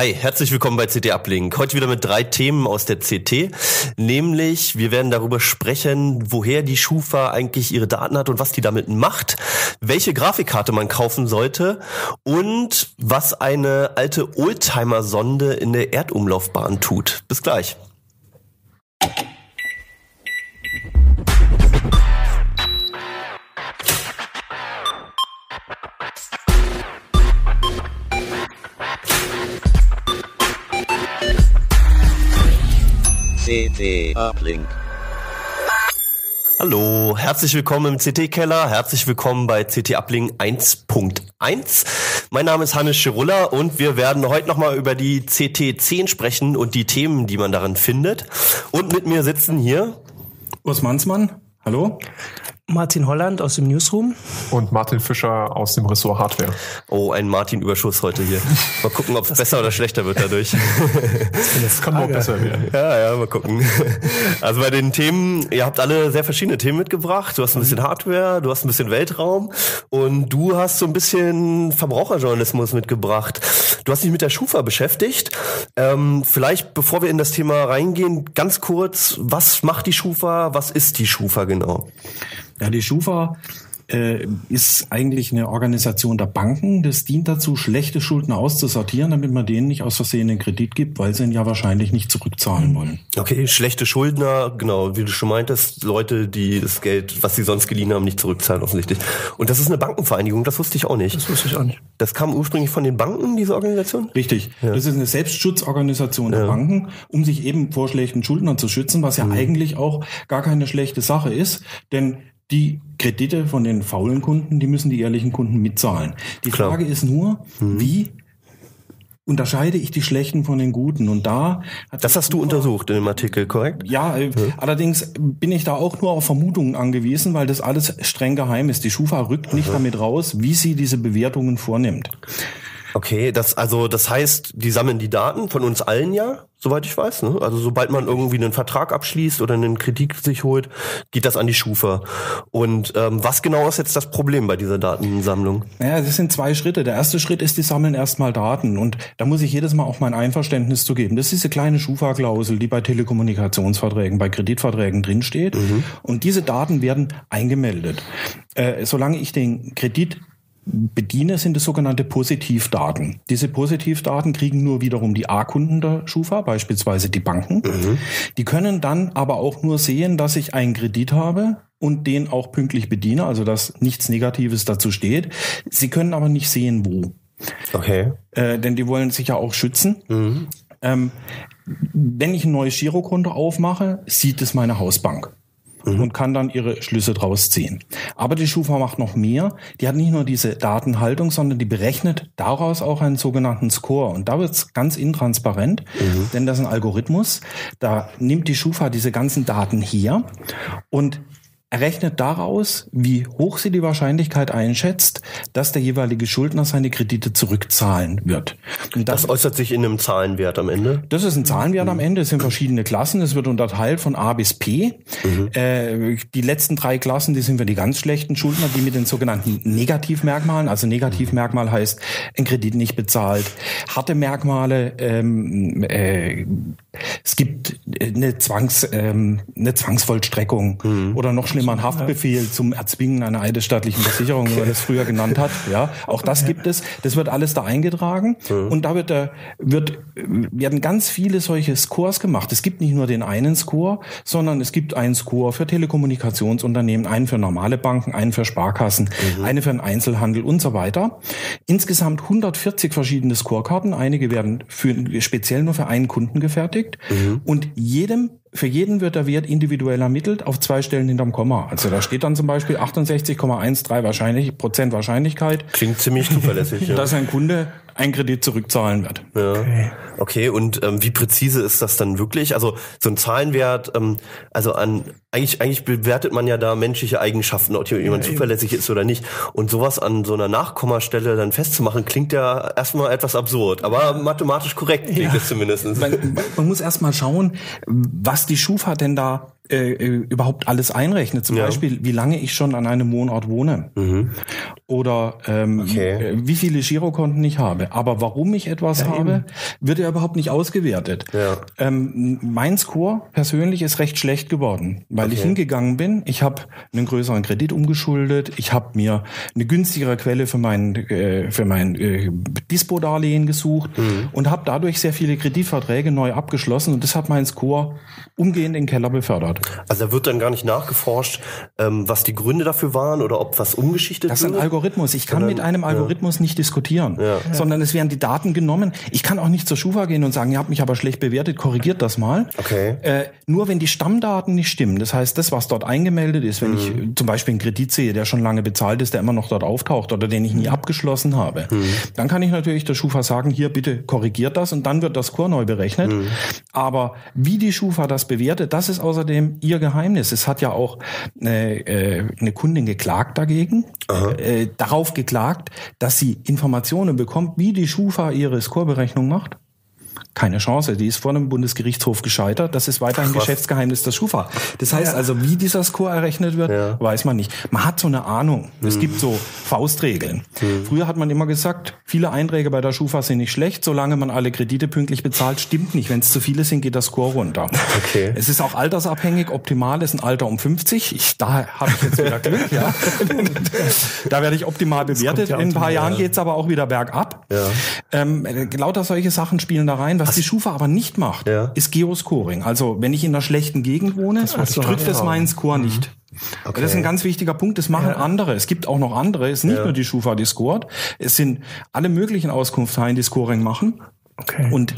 Hi, herzlich willkommen bei CT Uplink. Heute wieder mit drei Themen aus der CT. Nämlich, wir werden darüber sprechen, woher die Schufa eigentlich ihre Daten hat und was die damit macht, welche Grafikkarte man kaufen sollte und was eine alte Oldtimer-Sonde in der Erdumlaufbahn tut. Bis gleich. CT Uplink. Hallo, herzlich willkommen im CT-Keller, herzlich willkommen bei CT Uplink 1.1. Mein Name ist Hannes Schirulla und wir werden heute nochmal über die CT10 sprechen und die Themen, die man darin findet. Und mit mir sitzen hier Urs Mansmann, hallo. Martin Holland aus dem Newsroom. Und Martin Fischer aus dem Ressort Hardware. Oh, ein Martin-Überschuss heute hier. Mal gucken, ob es besser oder schlechter wird dadurch. Das kann nur besser werden. Ja, ja, mal gucken. Also bei den Themen, ihr habt alle sehr verschiedene Themen mitgebracht. Du hast ein bisschen Hardware, du hast ein bisschen Weltraum und du hast so ein bisschen Verbraucherjournalismus mitgebracht. Du hast dich mit der Schufa beschäftigt. Ähm, vielleicht, bevor wir in das Thema reingehen, ganz kurz, was macht die Schufa? Was ist die Schufa genau? Ja, die Schufa äh, ist eigentlich eine Organisation der Banken. Das dient dazu, schlechte Schulden auszusortieren, damit man denen nicht aus Versehen den Kredit gibt, weil sie ihn ja wahrscheinlich nicht zurückzahlen wollen. Okay, schlechte Schuldner, genau, wie du schon meintest, Leute, die das Geld, was sie sonst geliehen haben, nicht zurückzahlen offensichtlich. Und das ist eine Bankenvereinigung, das wusste ich auch nicht. Das wusste ich auch nicht. Das kam ursprünglich von den Banken, diese Organisation? Richtig. Das ist eine Selbstschutzorganisation der Banken, um sich eben vor schlechten Schuldnern zu schützen, was ja eigentlich auch gar keine schlechte Sache ist, denn die Kredite von den faulen Kunden, die müssen die ehrlichen Kunden mitzahlen. Die Klar. Frage ist nur, wie unterscheide ich die schlechten von den guten? Und da hat Das hast du untersucht in dem Artikel, korrekt? Ja, äh, allerdings bin ich da auch nur auf Vermutungen angewiesen, weil das alles streng geheim ist. Die Schufa rückt nicht damit raus, wie sie diese Bewertungen vornimmt. Okay, das also das heißt, die sammeln die Daten von uns allen ja, soweit ich weiß. Ne? Also sobald man irgendwie einen Vertrag abschließt oder einen Kredit sich holt, geht das an die Schufa. Und ähm, was genau ist jetzt das Problem bei dieser Datensammlung? Naja, das sind zwei Schritte. Der erste Schritt ist, die sammeln erstmal Daten. Und da muss ich jedes Mal auch mein Einverständnis zu geben. Das ist diese kleine Schufa-Klausel, die bei Telekommunikationsverträgen, bei Kreditverträgen drinsteht. Und diese Daten werden eingemeldet. Äh, solange ich den Kredit bediene, sind es sogenannte Positivdaten. Diese Positivdaten kriegen nur wiederum die A-Kunden der Schufa, beispielsweise die Banken. Die können dann aber auch nur sehen, dass ich einen Kredit habe und den auch pünktlich bediene, also dass nichts Negatives dazu steht. Sie können aber nicht sehen, wo. Okay. Äh, denn die wollen sich ja auch schützen. Ähm, wenn ich ein neues Girokonto aufmache, sieht es meine Hausbank. Und kann dann ihre Schlüsse draus ziehen. Aber die Schufa macht noch mehr. Die hat nicht nur diese Datenhaltung, sondern die berechnet daraus auch einen sogenannten Score. Und da wird's ganz intransparent, denn das ist ein Algorithmus. Da nimmt die Schufa diese ganzen Daten her und errechnet daraus, wie hoch sie die Wahrscheinlichkeit einschätzt, dass der jeweilige Schuldner seine Kredite zurückzahlen wird. Und Das äußert sich in einem Zahlenwert am Ende. das ist ein Zahlenwert am Ende. Es sind verschiedene Klassen. Es wird unterteilt von A bis P. Äh, die letzten drei Klassen, die sind für die ganz schlechten Schuldner, die mit den sogenannten Negativmerkmalen. Also Negativmerkmal heißt, ein Kredit nicht bezahlt. Harte Merkmale, ähm, äh, es gibt eine, Zwangs, ähm, eine Zwangsvollstreckung oder noch schlimmer ein Haftbefehl zum Erzwingen einer eidesstattlichen Versicherung, wie man das früher genannt hat. Ja, auch das gibt es. Das wird alles da eingetragen und da wird, der, wird werden ganz viele solche Scores gemacht. Es gibt nicht nur den einen Score, sondern es gibt einen Score für Telekommunikationsunternehmen, einen für normale Banken, einen für Sparkassen, eine für den Einzelhandel und so weiter. Insgesamt 140 verschiedene Scorekarten. Einige werden für, speziell nur für einen Kunden gefertigt und jedem für jeden wird der Wert individuell ermittelt auf zwei Stellen hinterm Komma. Also da steht dann zum Beispiel 68,13 wahrscheinlich, Prozent Wahrscheinlichkeit, Klingt ziemlich zuverlässig. ja. dass ein Kunde einen Kredit zurückzahlen wird. Ja. Okay, und ähm, wie präzise ist das dann wirklich? Also so ein Zahlenwert, ähm, also an eigentlich eigentlich bewertet man ja da menschliche Eigenschaften, ob jemand zuverlässig ist oder nicht. Und sowas an so einer Nachkommastelle dann festzumachen, klingt ja erstmal etwas absurd, aber mathematisch korrekt klingt es zumindest. Man, man muss erst mal schauen, was die Schufa denn da äh, äh, überhaupt alles einrechne. Zum Ja. Beispiel, wie lange ich schon an einem Wohnort wohne. Oder ähm, Okay. äh, wie viele Girokonten ich habe. Aber warum ich etwas habe, wird ja überhaupt nicht ausgewertet. Ja. Ähm, mein Score persönlich ist recht schlecht geworden, weil ich Okay. hingegangen bin. Ich habe einen größeren Kredit umgeschuldet. Ich habe mir eine günstigere Quelle für mein äh, für mein äh, Dispo-Darlehen gesucht Mhm. und habe dadurch sehr viele Kreditverträge neu abgeschlossen und das hat meinen Score umgehend in den Keller befördert. Also da wird dann gar nicht nachgeforscht, ähm, was die Gründe dafür waren oder ob was umgeschichtet Das ist ein. Algorithmus. Ich kann Sondern- mit einem Algorithmus nicht diskutieren, sondern es werden die Daten genommen. Ich kann auch nicht zur Schufa gehen und sagen, ihr habt mich aber schlecht bewertet, korrigiert das mal. Okay. Äh, nur wenn die Stammdaten nicht stimmen, das heißt, das, was dort eingemeldet ist, wenn ich Mhm. äh, zum Beispiel einen Kredit sehe, der schon lange bezahlt ist, der immer noch dort auftaucht oder den ich Mhm. nie abgeschlossen habe, dann kann ich natürlich der Schufa sagen, hier bitte korrigiert das und dann wird das Score neu berechnet. Mhm. Aber wie die Schufa das bewertet, das ist außerdem ihr Geheimnis. Es hat ja auch eine, äh, eine Kundin geklagt dagegen, äh, darauf geklagt, dass sie Informationen bekommt, wie die Schufa ihre Scoreberechnung macht. Keine Chance. Die ist vor einem Bundesgerichtshof gescheitert. Das ist weiterhin Ach. Geschäftsgeheimnis der Schufa. Das heißt also, wie dieser Score errechnet wird, Ja. Weiß man nicht. Man hat so eine Ahnung. Es gibt so Faustregeln. Früher hat man immer gesagt, viele Einträge bei der Schufa sind nicht schlecht, solange man alle Kredite pünktlich bezahlt. Stimmt nicht. Wenn es zu viele sind, geht der Score runter. Okay. Es ist auch altersabhängig. Optimal ist ein Alter um 50. Ich, da habe ich jetzt wieder Glück. Ja. da werde ich optimal bewertet. ja In ein paar Jahren ja. geht's aber auch wieder bergab. Ja. Ähm, äh, lauter solche Sachen spielen da rein. Was die Schufa aber nicht macht, Ja. ist Geoscoring. Also wenn ich in einer schlechten Gegend wohne, so, drückt das ja. meinen Score nicht. Okay. Das ist ein ganz wichtiger Punkt. Das machen andere. Es gibt auch noch andere. Es ist nicht Ja. nur die Schufa, die scored. Es sind alle möglichen Auskunftshaien, die Scoring machen. Okay. Und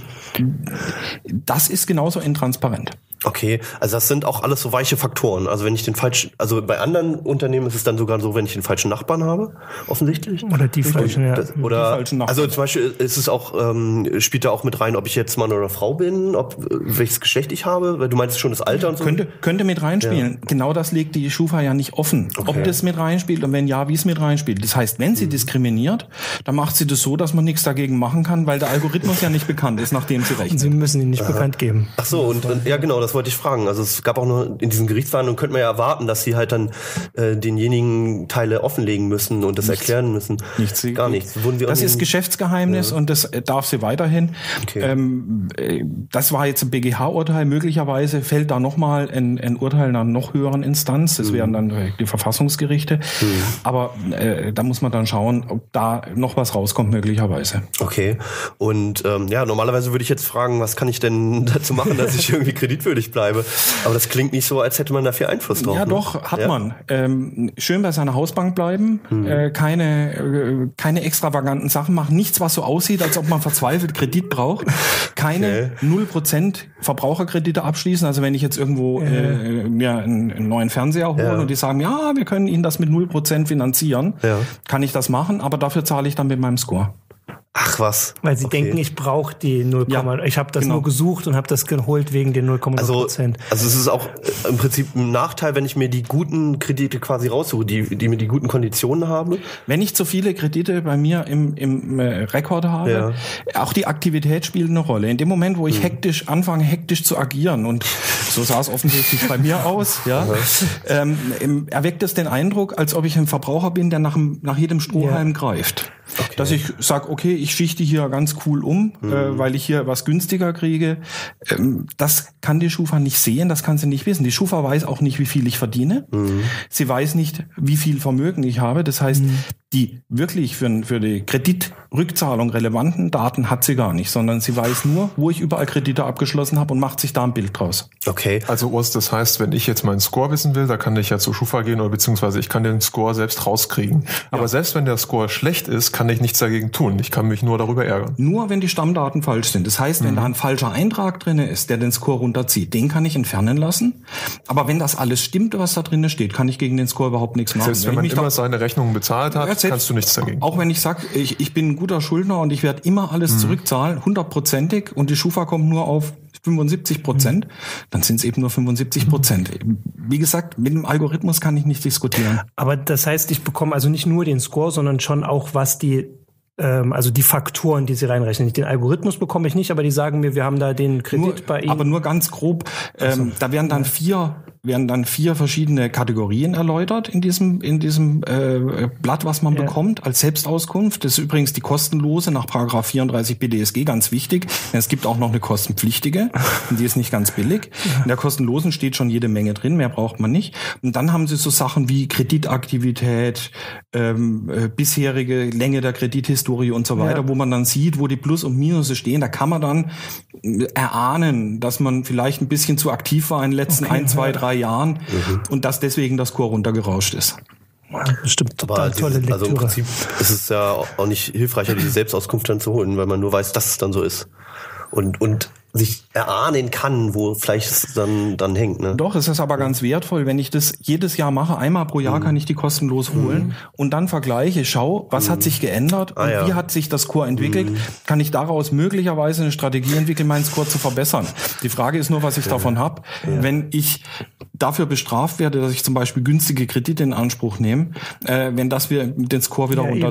das ist genauso intransparent. Okay, also das sind auch alles so weiche Faktoren. Also wenn ich den falschen, also bei anderen Unternehmen ist es dann sogar so, wenn ich den falschen Nachbarn habe, offensichtlich. Oder die falschen, ja. Oder falschen Nachbarn. also zum Beispiel ist es auch ähm, spielt da auch mit rein, ob ich jetzt Mann oder Frau bin, ob welches Geschlecht ich habe. Weil du meinst schon das Alter und so. Könnte, könnte mit reinspielen. Genau das legt die Schufa ja nicht offen. Okay. Ob das mit reinspielt und wenn ja, wie es mit reinspielt. Das heißt, wenn sie diskriminiert, dann macht sie das so, dass man nichts dagegen machen kann, weil der Algorithmus ja nicht bekannt ist, nachdem sie Und rechnet. Sie müssen ihn nicht bekannt geben. Ach so, und, und ja genau, das wollte ich fragen. Also es gab auch noch in diesen Gerichtsverhandlungen könnte man ja erwarten, dass sie halt dann äh, denjenigen Teile offenlegen müssen und das erklären müssen. Nichts. Gar nichts. Das ist Geschäftsgeheimnis und das äh, darf sie weiterhin. Okay. Ähm, äh, das war jetzt ein BGH-Urteil. Möglicherweise fällt da nochmal ein, ein Urteil einer noch höheren Instanz. Mhm. Das wären dann äh, die Verfassungsgerichte. Aber äh, da muss man dann schauen, ob da noch was rauskommt, möglicherweise. Okay. Und ähm, ja, normalerweise würde ich jetzt fragen, was kann ich denn dazu machen, dass ich irgendwie kreditwürdig bleibe? Aber das klingt nicht so, als hätte man da viel Einfluss drauf. Ja, ne? doch, hat Ja? Hm. man. Ähm, schön bei seiner Hausbank bleiben, äh, keine, äh, keine extravaganten Sachen machen, nichts, was so aussieht, als ob man verzweifelt Kredit braucht, keine null Prozent Verbraucherkredite abschließen. Also wenn ich jetzt irgendwo äh, mir einen, einen neuen Fernseher hole Ja. und die sagen, ja, wir können Ihnen das mit null Prozent finanzieren, Ja. kann ich das machen, aber dafür zahle ich dann mit meinem Score. Ach was. Weil sie Okay. denken, ich brauche die 0, Ja, ich habe das genau. nur gesucht und habe das geholt wegen den 0,9 Also, Prozent. also es ist auch äh, im Prinzip ein Nachteil, wenn ich mir die guten Kredite quasi raussuche, die, die mir die guten Konditionen haben. Wenn ich zu viele Kredite bei mir im, im äh, Rekord habe, auch die Aktivität spielt eine Rolle. In dem Moment, wo ich Hm. hektisch anfange, hektisch zu agieren und so sah es offensichtlich bei mir aus, ja, ähm, ähm, erweckt es den Eindruck, als ob ich ein Verbraucher bin, der nach, nach jedem Strohhalm greift. Dass ich sage, okay, ich schichte hier ganz cool um, Hm. äh, weil ich hier was günstiger kriege. Ähm, das kann die Schufa nicht sehen, das kann sie nicht wissen. Die Schufa weiß auch nicht, wie viel ich verdiene. Hm. Sie weiß nicht, wie viel Vermögen ich habe. Das heißt, die wirklich für, für die Kreditrückzahlung relevanten Daten hat sie gar nicht, sondern sie weiß nur, wo ich überall Kredite abgeschlossen habe und macht sich da ein Bild draus. Okay. Also Urs, das heißt, wenn ich jetzt meinen Score wissen will, da kann ich ja zu Schufa gehen oder beziehungsweise ich kann den Score selbst rauskriegen. Aber selbst wenn der Score schlecht ist, kann ich nichts dagegen tun. Ich kann mich nur darüber ärgern. Nur wenn die Stammdaten falsch sind. Das heißt, wenn da ein falscher Eintrag drinne ist, der den Score runterzieht, den kann ich entfernen lassen. Aber wenn das alles stimmt, was da drinne steht, kann ich gegen den Score überhaupt nichts machen. Selbst wenn ich man immer seine Rechnungen bezahlt hat, Ja, selbst- kannst du nichts dagegen. Auch wenn ich sage, ich, ich bin ein guter Schuldner und ich werde immer alles zurückzahlen, hundertprozentig, und die Schufa kommt nur auf 75 Prozent, dann sind es eben nur 75 Prozent. Wie gesagt, mit dem Algorithmus kann ich nicht diskutieren. Aber das heißt, ich bekomme also nicht nur den Score, sondern schon auch, was die, ähm, also die Faktoren, die sie reinrechnen. Den Algorithmus bekomme ich nicht, aber die sagen mir, wir haben da den Kredit Nur, bei Ihnen. aber nur ganz grob. Ähm, Da werden dann vier werden dann vier verschiedene Kategorien erläutert in diesem, in diesem äh, Blatt, was man Ja. bekommt als Selbstauskunft. Das ist übrigens die kostenlose nach Paragraph 34 BDSG, ganz wichtig. Es gibt auch noch eine kostenpflichtige, die ist nicht ganz billig. In der kostenlosen steht schon jede Menge drin, mehr braucht man nicht. Und dann haben sie so Sachen wie Kreditaktivität, ähm, äh, bisherige Länge der Kredithistorie und so weiter, Ja. wo man dann sieht, wo die Plus und Minus stehen. Da kann man dann erahnen, dass man vielleicht ein bisschen zu aktiv war in den letzten Okay, ein, zwei, ja. Drei Jahren und dass deswegen das Chor runtergerauscht ist. Ja, Bestimmt Aber total tolle dieses, also im Lektüre. Prinzip ist es ja auch nicht hilfreicher, diese Selbstauskunft dann zu holen, weil man nur weiß, dass es dann so ist. Und, und sich erahnen kann, wo vielleicht es dann, dann hängt. Ne? Doch, es ist aber ganz wertvoll, wenn ich das jedes Jahr mache. Einmal pro Mhm. Jahr kann ich die kostenlos holen und dann vergleiche, schau, was hat sich geändert und Ah, ja. Mhm. wie hat sich das Score entwickelt. Kann ich daraus möglicherweise eine Strategie entwickeln, meinen Score zu verbessern. Die Frage ist nur, was ich davon habe. Wenn ich dafür bestraft werde, dass ich zum Beispiel günstige Kredite in Anspruch nehme, äh, wenn das wir den Score wieder Ja, eben.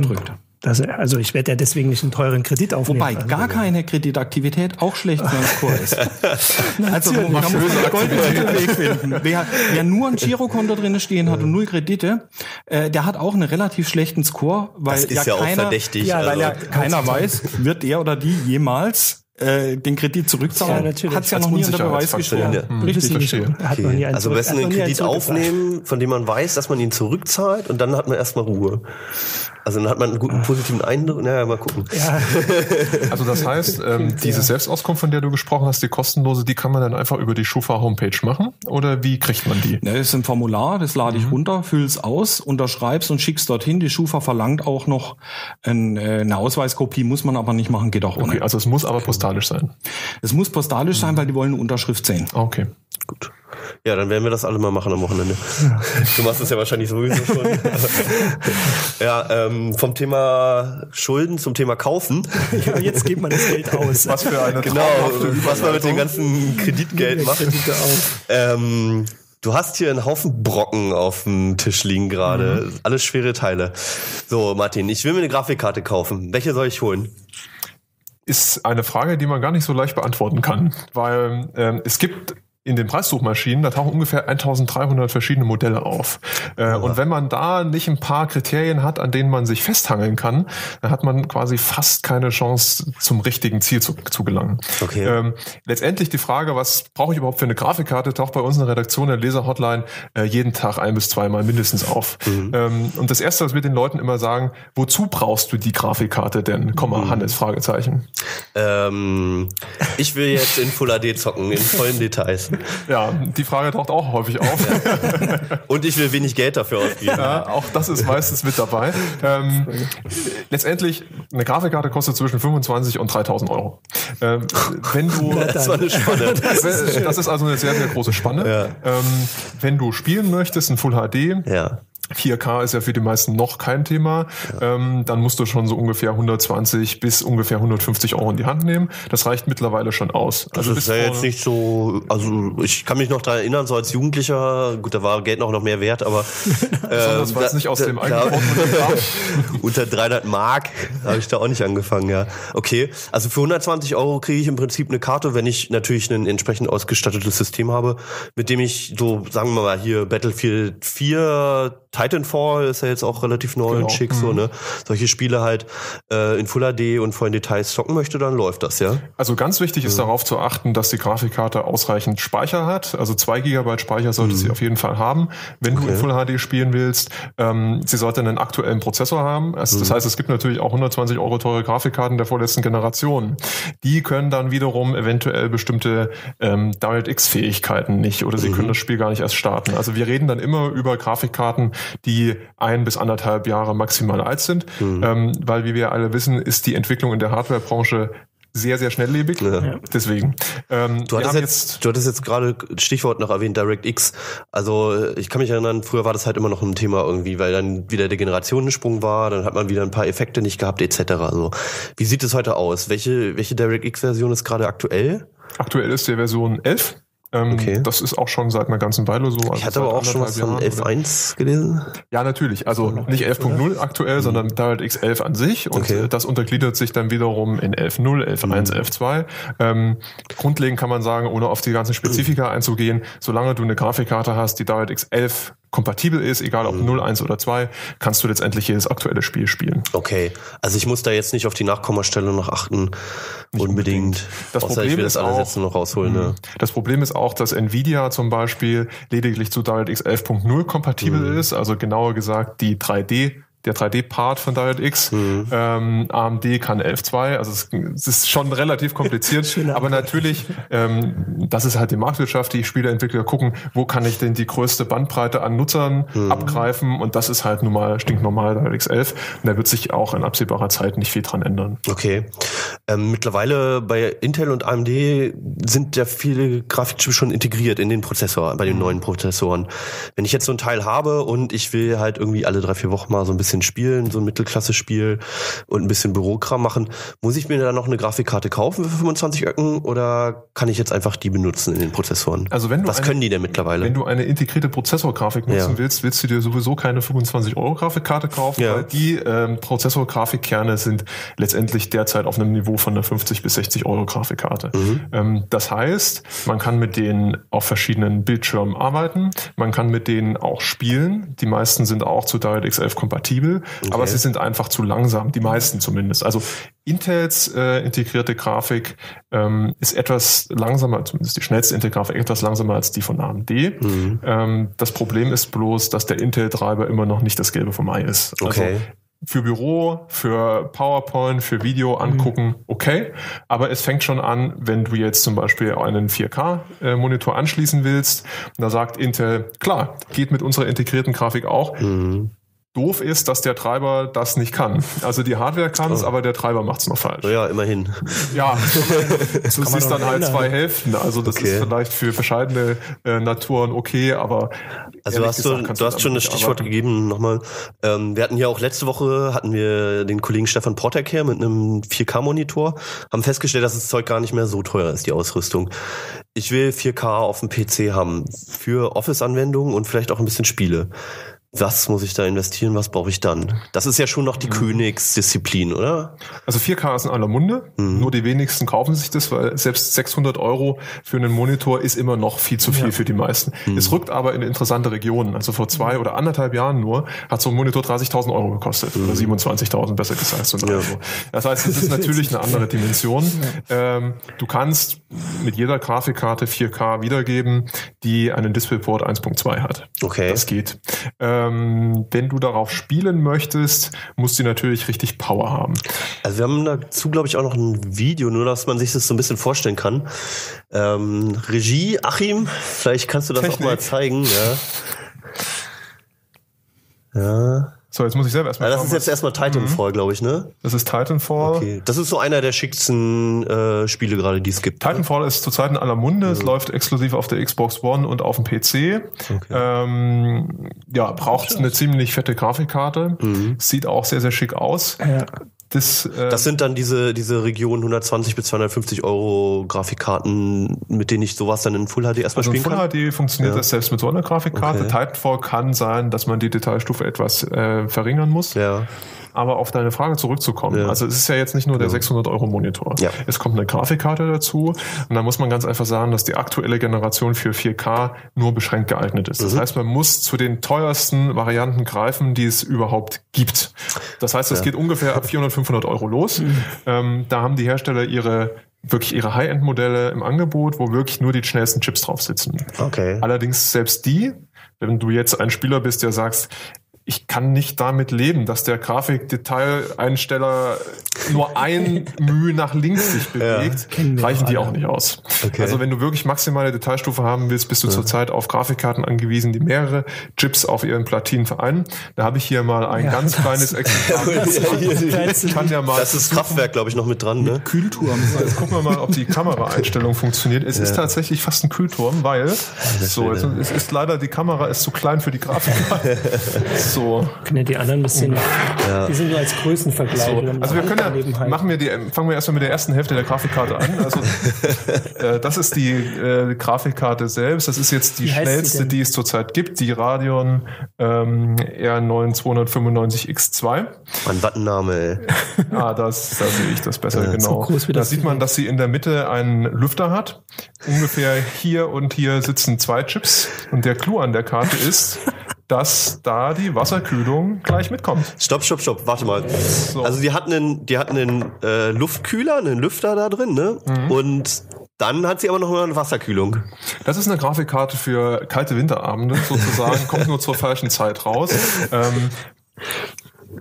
Das, also ich werde ja deswegen nicht einen teuren Kredit aufnehmen. Wobei Also, gar keine Kreditaktivität auch schlecht für einen Score ist. also man muss einen goldenen Mittelweg finden. Wer, wer nur ein Girokonto drin stehen hat und null Kredite, äh, der hat auch einen relativ schlechten Score, weil Das ist ja, auch keiner, verdächtig. Ja, weil ja also. keiner weiß, wird der oder die jemals äh, den Kredit Ja, zurückzahlen. natürlich. Hat's ja Als noch nie unter Beweis gestellt. Ja. Hm, Richtig. ich verstehe. Hat einen Also hat noch einen Kredit aufnehmen, von dem man weiß, dass man ihn zurückzahlt und dann hat man erstmal Ruhe. Also dann hat man einen guten positiven Eindruck. Naja, mal gucken. Ja, Also das heißt, ähm, diese Selbstauskunft, von der du gesprochen hast, die kostenlose, die kann man dann einfach über die Schufa-Homepage machen? Oder wie kriegt man die? Ne, ist ein Formular, das lade Mhm. ich runter, füll's aus, unterschreib's und schick's dorthin. Die Schufa verlangt auch noch ein, äh, eine Ausweiskopie, muss man aber nicht machen, geht auch ohne. Okay, also es muss aber postalisch sein. Es muss postalisch sein, weil die wollen eine Unterschrift sehen. Okay. Gut. Ja, dann werden wir das alle mal machen am Wochenende. Du machst das ja wahrscheinlich sowieso schon. ja, ähm, vom Thema Schulden zum Thema Kaufen. ja, jetzt gibt man das Geld aus. Was für eine Genau, was man mit dem ganzen Kreditgeld macht. Kredite. Ähm, du hast hier einen Haufen Brocken auf dem Tisch liegen gerade. Alles schwere Teile. So, Martin, ich will mir eine Grafikkarte kaufen. Welche soll ich holen? ist eine Frage, die man gar nicht so leicht beantworten kann, weil ähm, es gibt in den Preissuchmaschinen, da tauchen ungefähr 1300 verschiedene Modelle auf. Äh, und wenn man da nicht ein paar Kriterien hat, an denen man sich festhangeln kann, dann hat man quasi fast keine Chance, zum richtigen Ziel zu, zu gelangen. Okay. Ähm, letztendlich die Frage, was brauche ich überhaupt für eine Grafikkarte, taucht bei uns in der Redaktion der Leser-Hotline äh, jeden Tag ein bis zweimal mindestens auf. Ähm, und das Erste, was wir den Leuten immer sagen, wozu brauchst du die Grafikkarte denn? Komma, Hannes, Fragezeichen. Ähm, ich will jetzt in Full HD zocken, in vollen Details. Ja, die Frage taucht auch häufig auf. Und ich will wenig Geld dafür ausgeben. Ja, auch das ist meistens mit dabei. Ähm, letztendlich, eine Grafikkarte kostet zwischen 25 und 3000 Euro. Ähm, wenn du, Das war eine Spanne. das ist also eine sehr, sehr große Spanne. Ähm, wenn du spielen möchtest, in Full HD, Ja. 4K ist ja für die meisten noch kein Thema. Ähm, dann musst du schon so ungefähr 120 bis ungefähr 150 Euro in die Hand nehmen. Das reicht mittlerweile schon aus. Das ist ja jetzt nicht so, also ich kann mich noch daran erinnern, so als Jugendlicher, gut, da war Geld noch noch mehr wert, aber Besonders, weil es da- nicht aus da- dem eigenen unter 300 Mark habe ich da auch nicht angefangen, ja. Okay, also für 120 Euro kriege ich im Prinzip eine Karte, wenn ich natürlich ein entsprechend ausgestattetes System habe, mit dem ich so, sagen wir mal hier Battlefield 4, Titanfall ist ja jetzt auch relativ neu Genau. und schick, so, ne? Solche Spiele halt äh, in Full HD und vollen Details zocken möchte, dann läuft das, ja. Also ganz wichtig ist darauf zu achten, dass die Grafikkarte ausreichend Speicher hat. Also zwei Gigabyte Speicher sollte sie auf jeden Fall haben, wenn du in Full HD spielen willst. Ähm, sie sollte einen aktuellen Prozessor haben. Also Das heißt, es gibt natürlich auch 120 Euro teure Grafikkarten der vorletzten Generation. Die können dann wiederum eventuell bestimmte ähm, DirectX-Fähigkeiten nicht oder sie können das Spiel gar nicht erst starten. Also wir reden dann immer über Grafikkarten, die ein bis anderthalb Jahre maximal alt sind, ähm, weil wie wir alle wissen, ist die Entwicklung in der Hardwarebranche sehr, sehr schnelllebig. Deswegen. Ähm, Du hattest, haben jetzt, du hattest jetzt gerade Stichwort noch erwähnt, DirectX. Also ich kann mich erinnern, früher war das halt immer noch ein Thema irgendwie, weil dann wieder der Generationensprung war, dann hat man wieder ein paar Effekte nicht gehabt etc. Also wie sieht es heute aus? Welche welche DirectX-Version ist gerade aktuell? Aktuell ist die Version 11. Ähm, okay. Das ist auch schon seit einer ganzen Weile so. Also ich hatte aber auch schon was von 11.1 gelesen. Ja, natürlich. Also nicht 11.0 aktuell, mhm. sondern DirectX 11 an sich. Und okay. das untergliedert sich dann wiederum in 11.0, 11.1, mhm. 11.2. Ähm, grundlegend kann man sagen, ohne auf die ganzen Spezifika einzugehen, solange du eine Grafikkarte hast, die DirectX 11 kompatibel ist, egal ob mhm. 0, 1 oder 2, kannst du letztendlich jedes aktuelle Spiel spielen. Okay, also ich muss da jetzt nicht auf die Nachkommastelle noch achten, nicht unbedingt. Das Problem ich will das alle Sätze noch rausholen. Ne? Das Problem ist auch, dass Nvidia zum Beispiel lediglich zu DirectX 11.0 kompatibel mhm. ist, also genauer gesagt die 3D der 3D-Part von DirectX. Mhm. Ähm, AMD kann 11.2, also es, es, ist schon relativ kompliziert. aber natürlich, ähm, das ist halt die Marktwirtschaft. Die Spieleentwickler gucken, wo kann ich denn die größte Bandbreite an Nutzern mhm. abgreifen und das ist halt nun mal stinknormal DirectX 11. Und da wird sich auch in absehbarer Zeit nicht viel dran ändern. Okay. Ähm, mittlerweile bei Intel und AMD sind ja viele Grafikchips schon integriert in den Prozessor, bei den mhm. neuen Prozessoren. Wenn ich jetzt so ein Teil habe und ich will halt irgendwie alle drei, vier Wochen mal so ein bisschen spielen, so ein Mittelklasse-Spiel und ein bisschen Bürokram machen. Muss ich mir da noch eine Grafikkarte kaufen für 25 Öcken oder kann ich jetzt einfach die benutzen in den Prozessoren? Also wenn du Was eine, können die denn mittlerweile? Wenn du eine integrierte Prozessorgrafik nutzen ja. willst, willst du dir sowieso keine 25 Euro Grafikkarte kaufen, ja. weil die ähm, Prozessorgrafikkerne sind letztendlich derzeit auf einem Niveau von einer 50 bis 60 Euro Grafikkarte. Mhm. Ähm, das heißt, man kann mit denen auf verschiedenen Bildschirmen arbeiten, man kann mit denen auch spielen. Die meisten sind auch zu DirectX 11 kompatibel okay. aber sie sind einfach zu langsam, die meisten zumindest. Also Intels äh, integrierte Grafik ähm, ist etwas langsamer, zumindest die schnellste Intel-Grafik etwas langsamer als die von AMD. Mhm. Ähm, das Problem ist bloß, dass der Intel-Treiber immer noch nicht das Gelbe vom Ei ist. Also okay für Büro, für PowerPoint, für Video mhm. angucken, okay. Aber es fängt schon an, wenn du jetzt zum Beispiel einen 4K-Monitor anschließen willst. Da sagt Intel, klar, geht mit unserer integrierten Grafik auch. Mhm. Doof ist, dass der Treiber das nicht kann. Also die Hardware kann es, oh. aber der Treiber macht es noch falsch. Ja, immerhin. Ja, du siehst dann halt zwei Hälften. Also das okay. ist vielleicht für verschiedene äh, Naturen okay, aber also hast du, du hast schon das Stichwort arbeiten. gegeben nochmal. Ähm, wir hatten ja auch letzte Woche hatten wir den Kollegen Stefan Portek her mit einem 4K-Monitor, haben festgestellt, dass das Zeug gar nicht mehr so teuer ist, die Ausrüstung. Ich will 4K auf dem PC haben für Office-Anwendungen und vielleicht auch ein bisschen Spiele was muss ich da investieren, was brauche ich dann? Das ist ja schon noch die mhm. Königsdisziplin, oder? Also 4K ist in aller Munde, mhm. nur die wenigsten kaufen sich das, weil selbst 600 Euro für einen Monitor ist immer noch viel zu viel ja. für die meisten. Mhm. Es rückt aber in interessante Regionen. Also vor zwei oder anderthalb Jahren nur hat so ein Monitor 30.000 Euro gekostet oder 27.000 mhm. besser gesagt. So ja. Das heißt, es ist natürlich eine andere Dimension. Ähm, du kannst mit jeder Grafikkarte 4K wiedergeben, die einen DisplayPort 1.2 hat. Okay. Das geht. Ähm, ähm, wenn du darauf spielen möchtest, musst du natürlich richtig Power haben. Also wir haben dazu, glaube ich, auch noch ein Video, nur dass man sich das so ein bisschen vorstellen kann. Ähm, Regie, Achim, vielleicht kannst du das Technik. auch mal zeigen. Ja. Ja. So, jetzt muss ich selber erstmal. Ja, das ist jetzt erstmal Titanfall, mhm. glaube ich, ne? Das ist Titanfall. Okay. Das ist so einer der schicksten äh, Spiele gerade, die es gibt. Ne? Titanfall ne? ist zurzeit in aller Munde. Mhm. Es läuft exklusiv auf der Xbox One und auf dem PC. Okay. Ähm, ja, braucht eine ziemlich fette Grafikkarte. Mhm. Sieht auch sehr, sehr schick aus. Ja. Das, äh, das sind dann diese, diese Region 120 bis 250 Euro Grafikkarten, mit denen ich sowas dann in Full HD erstmal also spielen Full kann? Full HD funktioniert ja. das selbst mit so einer Grafikkarte. Okay. Titanfall kann sein, dass man die Detailstufe etwas äh, verringern muss. Ja. Aber auf deine Frage zurückzukommen. Ja. Also es ist ja jetzt nicht nur der 600 Euro Monitor. Ja. Es kommt eine Grafikkarte dazu. Und da muss man ganz einfach sagen, dass die aktuelle Generation für 4K nur beschränkt geeignet ist. Das mhm. heißt, man muss zu den teuersten Varianten greifen, die es überhaupt gibt. Das heißt, es ja. geht ungefähr ab 400, 500 Euro los. Mhm. Ähm, da haben die Hersteller ihre wirklich ihre High-End-Modelle im Angebot, wo wirklich nur die schnellsten Chips drauf sitzen. Okay. Allerdings selbst die, wenn du jetzt ein Spieler bist, der sagst, ich kann nicht damit leben, dass der Grafikdetaileinsteller nur ein Mühe nach links sich bewegt, ja, reichen die auch nicht aus. Okay. Also wenn du wirklich maximale Detailstufe haben willst, bist du ja. zurzeit auf Grafikkarten angewiesen, die mehrere Chips auf ihren Platinen vereinen. Da habe ich hier mal ein ja, ganz kleines Exemplar. kann ja mal das ist Kraftwerk, glaube ich, noch mit dran. Ne? Mit Kühlturm. Jetzt gucken wir mal, ob die Kameraeinstellung funktioniert. Es ist tatsächlich fast ein Kühlturm, weil so, es ist leider die Kamera ist zu klein für die Grafikkarte. so. Können ja die anderen ein bisschen, ja. die sind nur als Größenvergleich. So. Also wir können ja Angelegenheit. Machen wir die, fangen wir erstmal mit der ersten Hälfte der Grafikkarte an. Also äh, das ist die äh, Grafikkarte selbst. Das ist jetzt die Wie schnellste, die es zurzeit gibt, die Radeon ähm, R9 295X2. Mann, was ein Name, ey. Ah, das, da sehe ich das besser, genau. so groß wie da sieht man, dass sie in der Mitte einen Lüfter hat. Ungefähr hier und hier sitzen zwei Chips. Und der Clou an der Karte ist, dass da die Wasserkühlung gleich mitkommt. Stopp, stopp, stopp, warte mal. Also die hatten einen, die hatten einen äh, Luftkühler, einen Lüfter da drin, ne? Mhm. Und dann hat sie aber noch eine Wasserkühlung. Das ist eine Grafikkarte für kalte Winterabende sozusagen, kommt nur zur falschen Zeit raus. Ähm,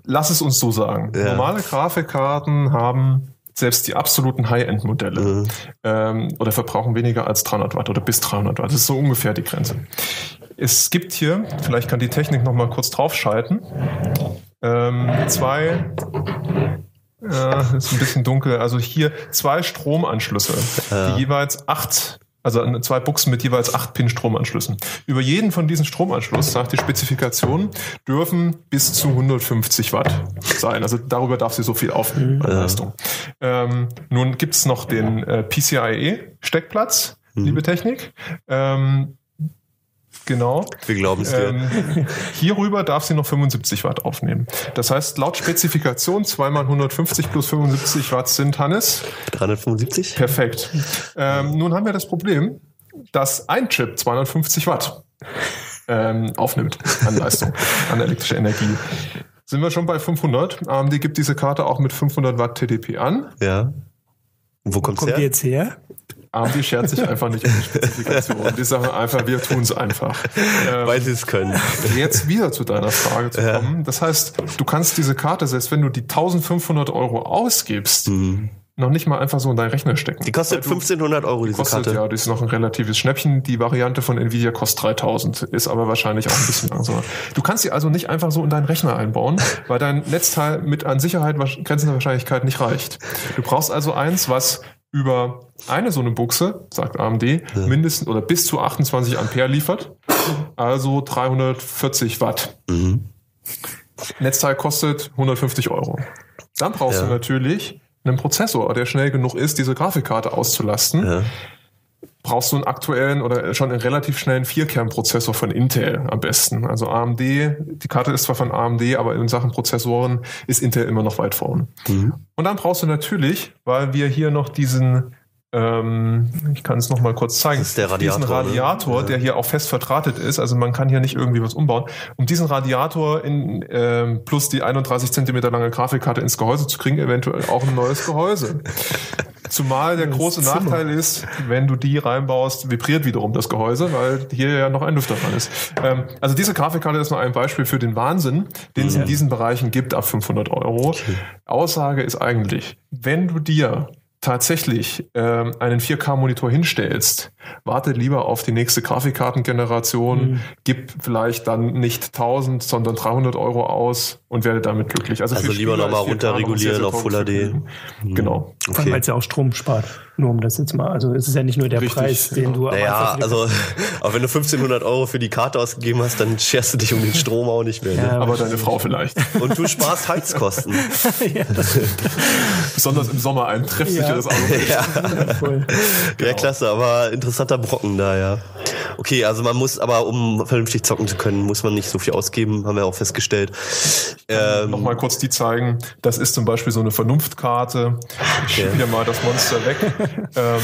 lass es uns so sagen. Ja. Normale Grafikkarten haben selbst die absoluten High-End-Modelle Mhm. ähm, oder verbrauchen weniger als 300 Watt oder bis 300 Watt. Das ist so ungefähr die Grenze. Es gibt hier, vielleicht kann die Technik noch mal kurz draufschalten, ähm, zwei ja, ist ein bisschen dunkel. Also hier zwei Stromanschlüsse, die jeweils acht, also zwei Buchsen mit jeweils acht Pin Stromanschlüssen. Über jeden von diesen Stromanschluss, sagt die Spezifikation, dürfen bis zu 150 Watt sein. Also darüber darf sie so viel aufnehmen an Leistung. Ähm, nun gibt's noch den äh, PCIe-Steckplatz, liebe Technik. Ähm, genau. Wir glauben es dir. Ähm, hierüber darf sie noch 75 Watt aufnehmen. Das heißt, laut Spezifikation 2 mal 150 plus 75 Watt sind Hannes. 375? Perfekt. Ähm, nun haben wir das Problem, dass ein Chip 250 Watt ähm, aufnimmt an Leistung, an elektrischer Energie. Sind wir schon bei 500? AMD gibt diese Karte auch mit 500 Watt TDP an. Ja. Wo kommt's Kommt die her? jetzt her? AMD schert sich einfach nicht um die Spezifikation. Die sagen einfach, wir tun es einfach. Ähm, Weil sie es können. Jetzt wieder zu deiner Frage zu kommen. Das heißt, du kannst diese Karte, selbst wenn du die 1500 Euro ausgibst, noch nicht mal einfach so in deinen Rechner stecken. Mhm. Die kostet 1500 Euro, diese Kostet, Karte. ja, die ist noch ein relatives Schnäppchen. Die Variante von Nvidia kostet 3000, ist aber wahrscheinlich auch ein bisschen langsamer. Du kannst sie also nicht einfach so in deinen Rechner einbauen, weil dein Netzteil mit an Sicherheit grenzender Wahrscheinlichkeit nicht reicht. Du brauchst also eins, was über eine so eine Buchse, sagt AMD, mindestens oder bis zu 28 Ampere liefert. Also 340 Watt. Netzteil kostet 150 Euro. Dann brauchst Ja. du natürlich einen Prozessor, der schnell genug ist, diese Grafikkarte auszulasten. Ja. Brauchst du einen aktuellen oder schon einen relativ schnellen Vierkernprozessor von Intel am besten. Also AMD, die Karte ist zwar von AMD, aber in Sachen Prozessoren ist Intel immer noch weit vorn. Und dann brauchst du natürlich, weil wir hier noch diesen ähm, ich kann es noch mal kurz zeigen. Das ist der Radiator, Diesen ne? Radiator, der hier auch fest verdrahtet ist. Also man kann hier nicht irgendwie was umbauen. Um diesen Radiator in, ähm, plus die 31 Zentimeter lange Grafikkarte ins Gehäuse zu kriegen, eventuell auch ein neues Gehäuse. Zumal der große Zimmer. Nachteil ist, wenn du die reinbaust, vibriert wiederum das Gehäuse, weil hier ja noch ein Lüfter dran ist. Ähm, also diese Grafikkarte ist nur ein Beispiel für den Wahnsinn, den es in diesen Bereichen gibt ab 500 Euro. Aussage ist eigentlich, wenn du dir tatsächlich ähm, einen 4K-Monitor hinstellst, warte lieber auf die nächste Grafikkartengeneration, gib vielleicht dann nicht 1000, sondern 300 Euro aus und werde damit glücklich. Also, Also lieber Spieler noch mal ist 4K noch runterregulieren auf Full HD. Vergnügen. Genau. Vor allem, weil es ja auch Strom spart. Nur um das jetzt mal, also es ist ja nicht nur der Richtig, Preis, den du am Naja, also, aber wenn du 1500 Euro für die Karte ausgegeben hast, dann scherst du dich um den Strom auch nicht mehr. Ne? Ja, Aber deine Frau vielleicht. Und du sparst Heizkosten. Besonders im Sommer ein treffsicheres Auto. ja. ja, klasse, aber interessanter Brocken da, ja. Okay, also man muss aber, um vernünftig zocken zu können, muss man nicht so viel ausgeben, haben wir auch festgestellt. Ähm, Nochmal kurz die zeigen. Das ist zum Beispiel so eine Vernunftkarte. Ich schiebe dir mal das Monster weg. ähm,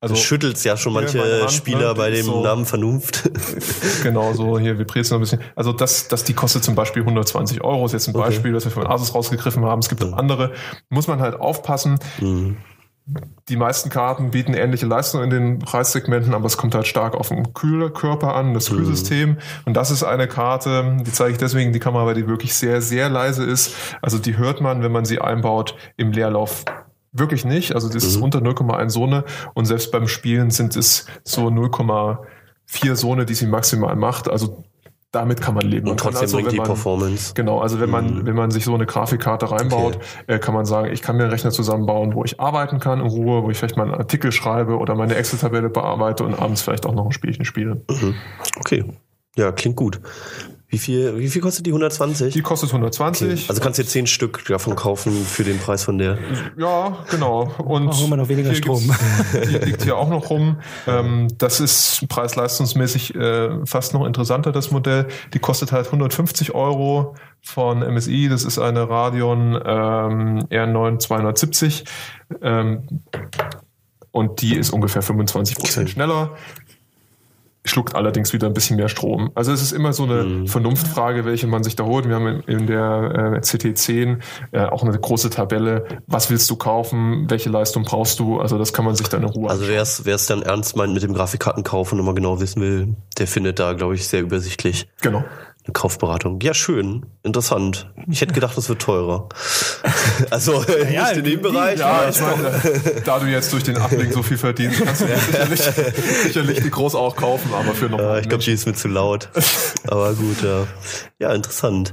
also schüttelt's ja schon manche Hand, Spieler ne, bei dem so- Namen Vernunft. genau so, hier vibriert noch ein bisschen. Also das, das, die kostet zum Beispiel 120 Euro. Ist jetzt ein Beispiel, das wir von Asus rausgegriffen haben. Es gibt auch andere. Muss man halt aufpassen. Die meisten Karten bieten ähnliche Leistungen in den Preissegmenten, aber es kommt halt stark auf den Kühlkörper an, das Kühlsystem. Und das ist eine Karte, die zeige ich deswegen in die Kamera, weil die wirklich sehr, sehr leise ist. Also die hört man, wenn man sie einbaut, im Leerlauf wirklich nicht. Also das ist unter 0,1 Sone und selbst beim Spielen sind es so 0,4 Sone, die sie maximal macht. Also damit kann man leben. Man Und trotzdem also, bringt die man- Performance. Genau, also wenn man, wenn man sich so eine Grafikkarte reinbaut, äh, kann man sagen, ich kann mir einen Rechner zusammenbauen, wo ich arbeiten kann in Ruhe, wo ich vielleicht mal einen Artikel schreibe oder meine Excel-Tabelle bearbeite und abends vielleicht auch noch ein Spielchen spiele. Okay. Ja, klingt gut. Wie viel, wie viel kostet die 120? Die kostet 120. Also kannst du dir 10 Stück davon kaufen für den Preis von der. Ja, genau. Und Brauchen wir noch weniger hier Strom. Die liegt hier auch noch rum. Ähm, das ist preis-leistungsmäßig äh, fast noch interessanter, das Modell. Die kostet halt 150 Euro von MSI. Das ist eine Radeon ähm, R9 270. Ähm, und die ist ungefähr 25 Prozent Okay. schneller. Schluckt allerdings wieder ein bisschen mehr Strom. Also es ist immer so eine Vernunftfrage, welche man sich da holt. Wir haben in, der äh, CT10 äh, auch eine große Tabelle. Was willst du kaufen? Welche Leistung brauchst du? Also das kann man sich dann in Ruhe Also wer es wer es dann ernst meint mit dem Grafikkartenkauf und nochmal genau wissen will, der findet da, glaube ich, sehr übersichtlich Genau. Eine Kaufberatung. Ja, schön. Interessant. Ich hätte gedacht, das wird teurer. also nicht in dem Bereich. Ja, ich meine, da du jetzt durch den Ablink so viel verdienst, kannst du sicherlich, sicherlich die groß auch kaufen, aber für Ja, normal. ich glaube, die ist mir zu laut. Aber gut, ja. Ja, interessant.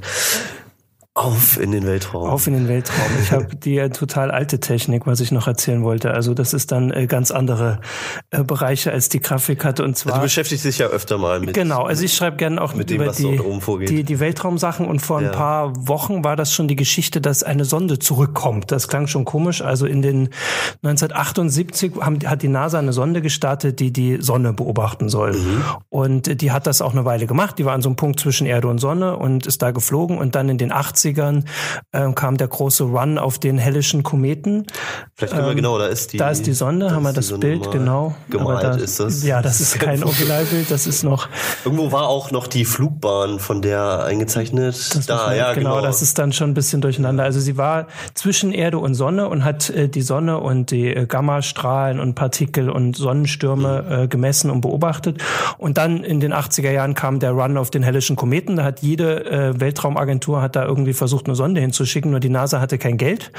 Auf in den Weltraum. Auf in den Weltraum. Ich habe die äh, total alte Technik, was ich noch erzählen wollte. Also das ist dann äh, ganz andere äh, Bereiche als die Grafikkarte und zwar du beschäftigst dich ja öfter mal mit. Genau, also ich schreibe gerne auch Mit dem, über die, die, die Weltraumsachen und vor Ja. ein paar Wochen war das schon die Geschichte, dass eine Sonde zurückkommt. Das klang schon komisch. Also in den 1978 haben, hat die NASA eine Sonde gestartet, die die Sonne beobachten soll. Mhm. Und die hat das auch eine Weile gemacht. Die war an so einem Punkt zwischen Erde und Sonne und ist da geflogen. Und dann in den 80ern äh, kam der große Run auf den hellischen Kometen. Vielleicht können wir genau, da ist die. Da ist die Sonde, da haben wir das Sonde Bild, genau. Gemalt da, ist das. Ja, das ist kein Originalbild, das ist noch Irgendwo war auch noch die Flugbahn von der eingezeichnet. Das da, ja, genau, genau. das ist dann schon ein bisschen durcheinander. Also sie war zwischen Erde und Sonne und hat äh, die Sonne und die äh, Gammastrahlen und Partikel und Sonnenstürme Mhm. äh, gemessen und beobachtet. Und dann in den 80er Jahren kam der Run auf den hellischen Kometen. Da hat jede äh, Weltraumagentur hat da irgendwie versucht, eine Sonde hinzuschicken, nur die NASA hatte kein Geld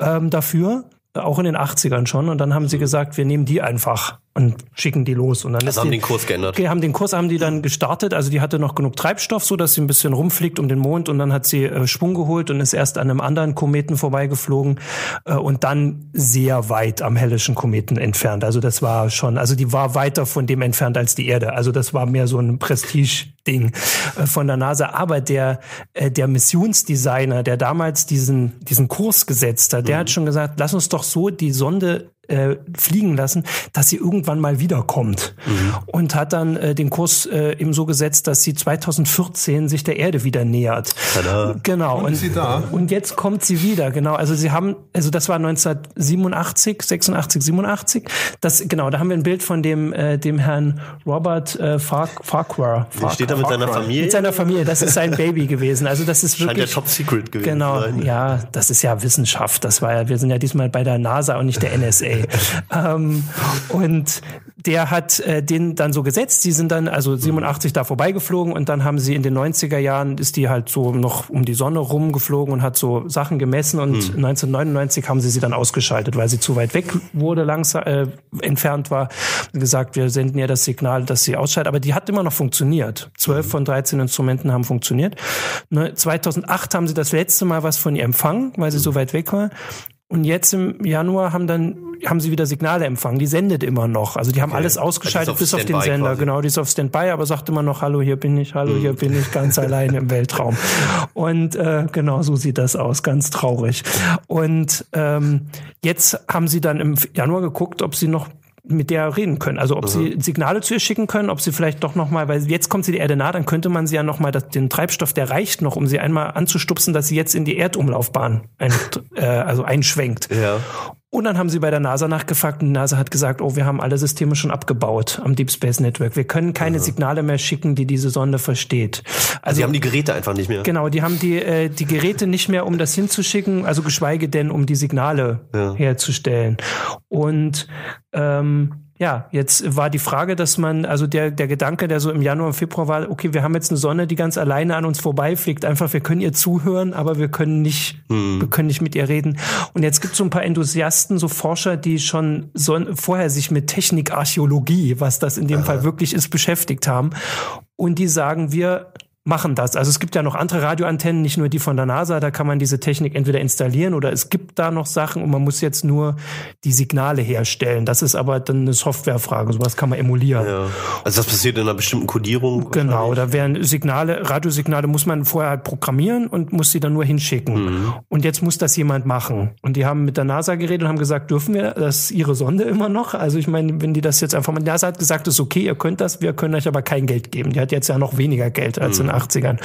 ähm, dafür. Auch in den 80ern schon. Und dann haben sie gesagt, wir nehmen die einfach und schicken die los. Und dann Mhm. ist Also haben die, den Kurs geändert. Okay, haben den Kurs haben die dann gestartet. Also die hatte noch genug Treibstoff, so dass sie ein bisschen rumfliegt um den Mond und dann hat sie äh, Schwung geholt und ist erst an einem anderen Kometen vorbeigeflogen äh, und dann sehr weit am hellischen Kometen entfernt. Also das war schon, also die war weiter von dem entfernt als die Erde. Also das war mehr so ein Prestige-Ding äh, von der NASA. Aber der äh, der Missionsdesigner, der damals diesen diesen Kurs gesetzt hat, der hat schon gesagt, lass uns doch so die Sonde äh, fliegen lassen, dass sie irgendwann mal wiederkommt. Und hat dann äh, den Kurs äh, eben so gesetzt, dass sie 2014 sich der Erde wieder nähert. Tada. Genau. Und da? Und jetzt kommt sie wieder, genau. Also sie haben, also das war 1987, 86, 87. Das, genau, da haben wir ein Bild von dem, äh, dem Herrn Robert äh, Fark, Farquhar. Der steht da mit seiner Familie. Mit seiner Familie. Das ist sein Baby gewesen. Also das ist Scheint ja wirklich. Top Secret gewesen Genau, sein. ja, das ist ja Wissenschaft. Das war ja, wir sind ja diesmal bei der NASA und nicht der NSA. ähm, und der hat äh, den dann so gesetzt. Die sind dann also 87 da vorbeigeflogen und dann haben sie in den 90er Jahren ist die halt so noch um die Sonne rumgeflogen und hat so Sachen gemessen und 1999 haben sie sie dann ausgeschaltet, weil sie zu weit weg wurde, langsam äh, entfernt war. Gesagt, wir senden ihr das Signal, dass sie ausschaltet. Aber die hat immer noch funktioniert. 12 von 13 Instrumenten haben funktioniert. Ne, 2008 haben sie das letzte Mal was von ihr empfangen, weil sie so weit weg war. Und jetzt im Januar haben dann haben sie wieder Signale empfangen. Die sendet immer noch. Also die haben alles ausgeschaltet Also die ist bis auf auf den Sender. quasi. Genau, die ist auf Standby, aber sagt immer noch, hallo, hier bin ich, hallo, hier bin ich ganz alleine im Weltraum. Und äh, genau so sieht das aus, ganz traurig. Und ähm, jetzt haben sie dann im Januar geguckt, ob sie noch mit der reden können. Also ob sie Signale zu ihr schicken können, ob sie vielleicht doch noch mal, weil jetzt kommt sie der Erde nah, dann könnte man sie ja noch mal das, den Treibstoff, der reicht noch, um sie einmal anzustupsen, dass sie jetzt in die Erdumlaufbahn ein, äh, also einschwenkt. Ja. Und dann haben sie bei der NASA nachgefragt und die NASA hat gesagt, oh, wir haben alle Systeme schon abgebaut am Deep Space Network. Wir können keine Signale mehr schicken, die diese Sonde versteht. Also Sie haben die Geräte einfach nicht mehr. Genau, die haben die, äh, die Geräte nicht mehr, um das hinzuschicken, also geschweige denn, um die Signale Ja. herzustellen. Und ähm, ja, jetzt war die Frage, dass man, also der, der Gedanke, der so im Januar und Februar war, okay, wir haben jetzt eine Sonne, die ganz alleine an uns vorbeifliegt. Einfach, wir können ihr zuhören, aber wir können nicht, wir können nicht mit ihr reden. Und jetzt gibt es so ein paar Enthusiasten, so Forscher, die schon so, vorher sich mit Technikarchäologie, was das in dem Fall wirklich ist, beschäftigt haben. Und die sagen, wir machen das. Also es gibt ja noch andere Radioantennen, nicht nur die von der NASA, da kann man diese Technik entweder installieren oder es gibt da noch Sachen und man muss jetzt nur die Signale herstellen. Das ist aber dann eine Softwarefrage, sowas kann man emulieren. Ja. Also das passiert in einer bestimmten Kodierung? Genau, da werden Signale, Radiosignale muss man vorher halt programmieren und muss sie dann nur hinschicken. Mhm. Und jetzt muss das jemand machen. Und die haben mit der NASA geredet und haben gesagt, dürfen wir das, ihre Sonde immer noch? Also ich meine, wenn die das jetzt einfach mal, NASA hat gesagt, ist okay, ihr könnt das, wir können euch aber kein Geld geben. Die hat jetzt ja noch weniger Geld als mhm. in 80ern.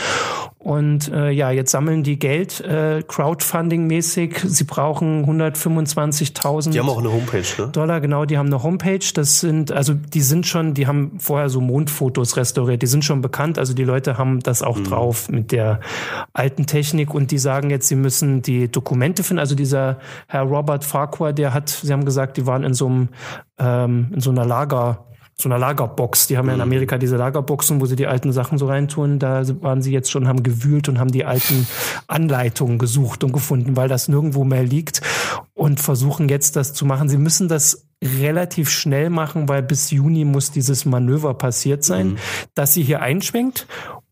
Und äh, ja, jetzt sammeln die Geld äh, Crowdfunding-mäßig. Sie brauchen 125.000 Die haben auch eine Homepage, ne? Dollar, genau, die haben eine Homepage. Das sind, also die sind schon, die haben vorher so Mondfotos restauriert, die sind schon bekannt. Also die Leute haben das auch mhm. drauf mit der alten Technik und die sagen jetzt, sie müssen die Dokumente finden. Also dieser Herr Robert Farquhar, der hat, sie haben gesagt, die waren in so einem ähm, in so einer Lager so einer Lagerbox. Die haben ja in mhm. Amerika diese Lagerboxen, wo sie die alten Sachen so reintun. Da waren sie jetzt schon, haben gewühlt und haben die alten Anleitungen gesucht und gefunden, weil das nirgendwo mehr liegt und versuchen jetzt das zu machen. Sie müssen das relativ schnell machen, weil bis Juni muss dieses Manöver passiert sein, mhm. dass sie hier einschwenkt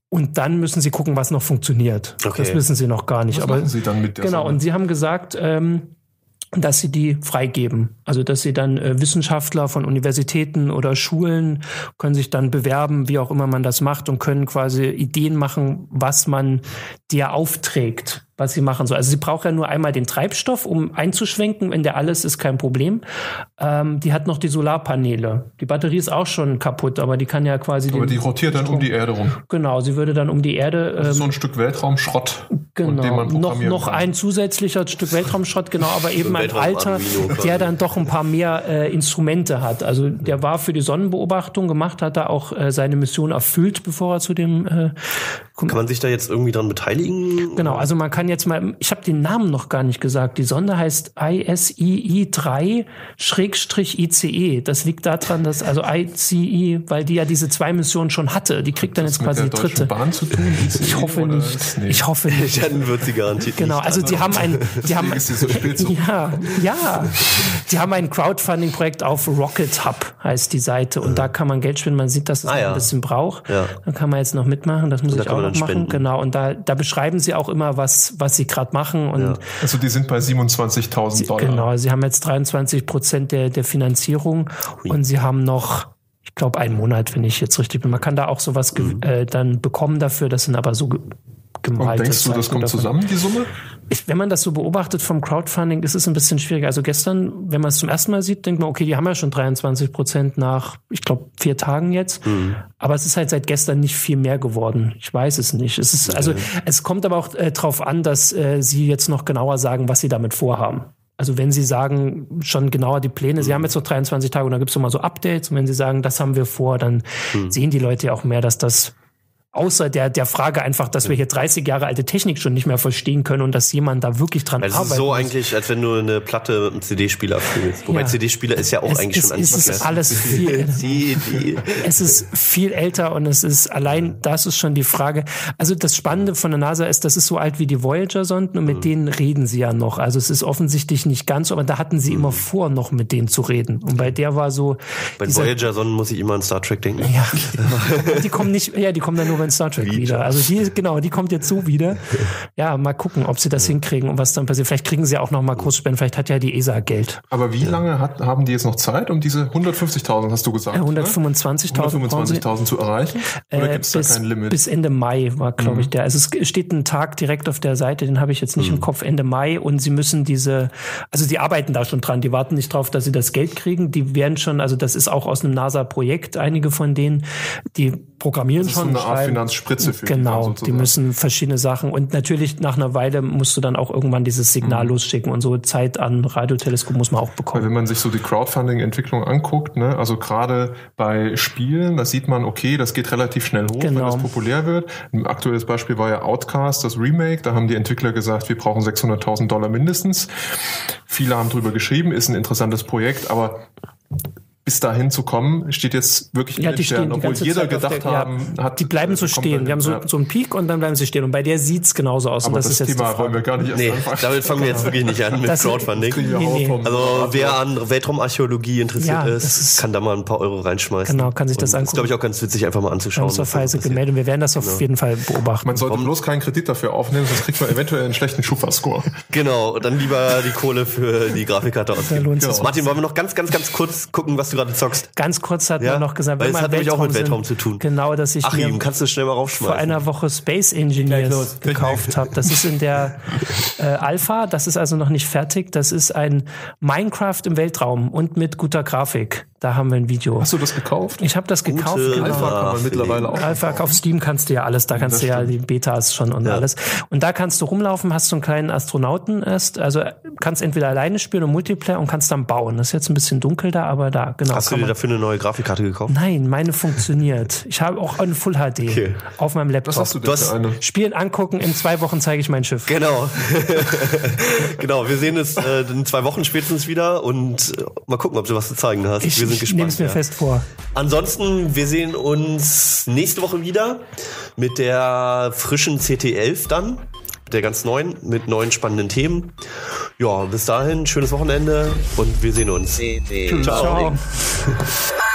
und dann müssen sie gucken, was noch funktioniert. Okay. Das wissen sie noch gar nicht. Was Aber machen sie dann mit der genau. Sonne? Und sie haben gesagt, ähm, dass sie die freigeben. Also dass sie dann äh, Wissenschaftler von Universitäten oder Schulen können sich dann bewerben, wie auch immer man das macht und können quasi Ideen machen, was man dir aufträgt was sie machen soll. Also sie braucht ja nur einmal den Treibstoff, um einzuschwenken. Wenn der alles ist, kein Problem. Ähm, die hat noch die Solarpaneele. Die Batterie ist auch schon kaputt, aber die kann ja quasi. Aber die rotiert dann um die Erde rum. Genau, sie würde dann um die Erde. Ähm, so ein Stück Weltraumschrott. Genau. noch noch kann. ein zusätzlicher Stück Weltraumschrott, genau, aber eben ein alter, der dann doch ein paar mehr äh, Instrumente hat. Also der war für die Sonnenbeobachtung gemacht, hat da auch äh, seine Mission erfüllt, bevor er zu dem. Äh, kann man sich da jetzt irgendwie dran beteiligen? Genau, also man kann jetzt mal, ich habe den Namen noch gar nicht gesagt. Die Sonde heißt ISII 3-ICE. Das liegt daran, dass also ICE, weil die ja diese zwei Missionen schon hatte, die kriegt dann jetzt quasi die dritte. Bahn zu tun? ICE ich hoffe nicht. Nee. Ich hoffe nicht. Dann wird sie garantiert Genau, also die haben ein, die haben, so ja, ja, die haben ein Crowdfunding-Projekt auf Rocket Hub heißt die Seite und mhm. da kann man Geld spenden. Man sieht, dass es ah, ja. ein bisschen braucht. Ja. Dann kann man jetzt noch mitmachen. Das muss ich auch noch machen. Spenden. Genau. Und da, da beschreiben sie auch immer, was, was sie gerade machen. Und ja. Also die sind bei 27.000 Dollar. Genau, sie haben jetzt 23 Prozent der, der Finanzierung Hui. und sie haben noch ich glaube, einen Monat, wenn ich jetzt richtig bin. Man kann da auch sowas mhm. äh, dann bekommen dafür. Das sind aber so gemalte. Und denkst du, das kommt zusammen, die Summe? Ich, wenn man das so beobachtet vom Crowdfunding, ist es ein bisschen schwieriger. Also gestern, wenn man es zum ersten Mal sieht, denkt man, okay, die haben ja schon 23 Prozent nach, ich glaube, vier Tagen jetzt. Mhm. Aber es ist halt seit gestern nicht viel mehr geworden. Ich weiß es nicht. Es ist, also, es kommt aber auch äh, darauf an, dass äh, sie jetzt noch genauer sagen, was sie damit vorhaben. Also wenn Sie sagen, schon genauer die Pläne, Sie haben jetzt noch 23 Tage und dann gibt es nochmal so Updates und wenn Sie sagen, das haben wir vor, dann mhm. sehen die Leute ja auch mehr, dass das außer der, der Frage einfach, dass wir hier 30 Jahre alte Technik schon nicht mehr verstehen können und dass jemand da wirklich dran arbeitet. Es ist so eigentlich, als wenn du eine Platte mit einem CD-Spieler fühlst. Wobei ja. CD-Spieler ist ja auch es, eigentlich es, schon es ist alles viel. es ist viel älter und es ist allein, das ist schon die Frage. Also das Spannende von der NASA ist, das ist so alt wie die Voyager-Sonden und mit mhm. denen reden sie ja noch. Also es ist offensichtlich nicht ganz, aber da hatten sie mhm. immer vor, noch mit denen zu reden. Und bei der war so. Bei Voyager-Sonden muss ich immer an Star Trek denken. Ja. die kommen nicht, ja, die kommen dann nur, wenn in Star Trek wieder. Also die, genau, die kommt jetzt so wieder. Ja, mal gucken, ob sie das hinkriegen und was dann passiert. Vielleicht kriegen sie ja auch noch mal Kursspenden. Vielleicht hat ja die ESA Geld. Aber wie lange hat, haben die jetzt noch Zeit, um diese 150.000, hast du gesagt? 125.000 125.000 zu erreichen? Oder äh, gibt es da kein Limit? Bis Ende Mai war, glaube mhm. ich, der. Also es steht ein Tag direkt auf der Seite, den habe ich jetzt nicht mhm. im Kopf, Ende Mai. Und sie müssen diese, also sie arbeiten da schon dran. Die warten nicht drauf, dass sie das Geld kriegen. Die werden schon, also das ist auch aus einem NASA-Projekt, einige von denen, die programmieren das ist schon. Eine Art Finanzspritze für Genau, die, die müssen verschiedene Sachen und natürlich nach einer Weile musst du dann auch irgendwann dieses Signal mhm. losschicken und so Zeit an Radioteleskop muss man auch bekommen. Weil wenn man sich so die Crowdfunding-Entwicklung anguckt, ne, also gerade bei Spielen, da sieht man, okay, das geht relativ schnell hoch, genau. wenn das populär wird. Ein aktuelles Beispiel war ja Outcast, das Remake, da haben die Entwickler gesagt, wir brauchen 600.000 Dollar mindestens. Viele haben drüber geschrieben, ist ein interessantes Projekt, aber bis dahin zu kommen, steht jetzt wirklich in Ja, den die Sternen, stehen die obwohl jeder Zeit gedacht der, ja, haben, hat. die bleiben so äh, kommt stehen. Wir haben so, ja. so einen Peak und dann bleiben sie stehen. Und bei der sieht's genauso aus. Aber und das, das, ist jetzt Thema wollen wir gar nicht erst Nee, anfangen. damit fangen wir jetzt wirklich nicht an mit Das- Crowdfunding. Nee, nee. Also wer an Weltraumarchäologie interessiert Ja, das ist, ist- kann da mal ein paar Euro reinschmeißen. Genau, kann sich das Und angucken. Ist, glaube ich, auch ganz witzig, einfach mal Wir anzuschauen. haben uns auf was da Weise passiert. gemeldet. Wir werden das auf jeden Fall beobachten. Man sollte bloß keinen Kredit dafür aufnehmen, sonst kriegt man eventuell einen schlechten Schufa-Score. Genau, und dann lieber die Kohle für die Grafikkarte ausgeben. sich. Martin, wollen wir noch ganz, ganz, ganz kurz gucken, was du gerade zockst? Ganz kurz hat Ja, man noch gesagt, weil wenn es wir hat nämlich auch mit sind, Weltraum zu tun. Genau, dass ich Achim, mir kannst du schnell mal vor raufschmeißen? einer Woche Space Engineers gekauft habe. Das ist in der äh, Alpha, das ist also noch nicht fertig. Das ist ein Minecraft im Weltraum und mit guter Grafik. Da haben wir ein Video. Hast du das gekauft? Ich habe das gekauft. Gute genau. Alpha kann man mittlerweile auch. Alpha auf Steam kannst du ja alles, da kannst du ja die Betas schon und alles. Und da kannst du rumlaufen, hast so einen kleinen Astronauten erst, also kannst entweder alleine spielen und Multiplayer und kannst dann bauen. Das ist jetzt ein bisschen dunkel da, aber da, genau. Hast du dir dafür eine neue Grafikkarte gekauft? Nein, meine funktioniert. Ich habe auch eine Full HD Okay. auf meinem Laptop. Was hast du denn Du eine? Spielen angucken, in zwei Wochen zeige ich mein Schiff. Genau. genau, wir sehen es äh, in zwei Wochen spätestens wieder und äh, mal gucken, ob du was zu zeigen hast. Ich, wir sind ich gespannt. nehme es mir ja. fest vor. Ansonsten, wir sehen uns nächste Woche wieder mit der frischen CT11 dann. Der ganz neuen, mit neuen spannenden Themen. Ja, bis dahin, schönes Wochenende und wir sehen uns. Ciao. Ciao.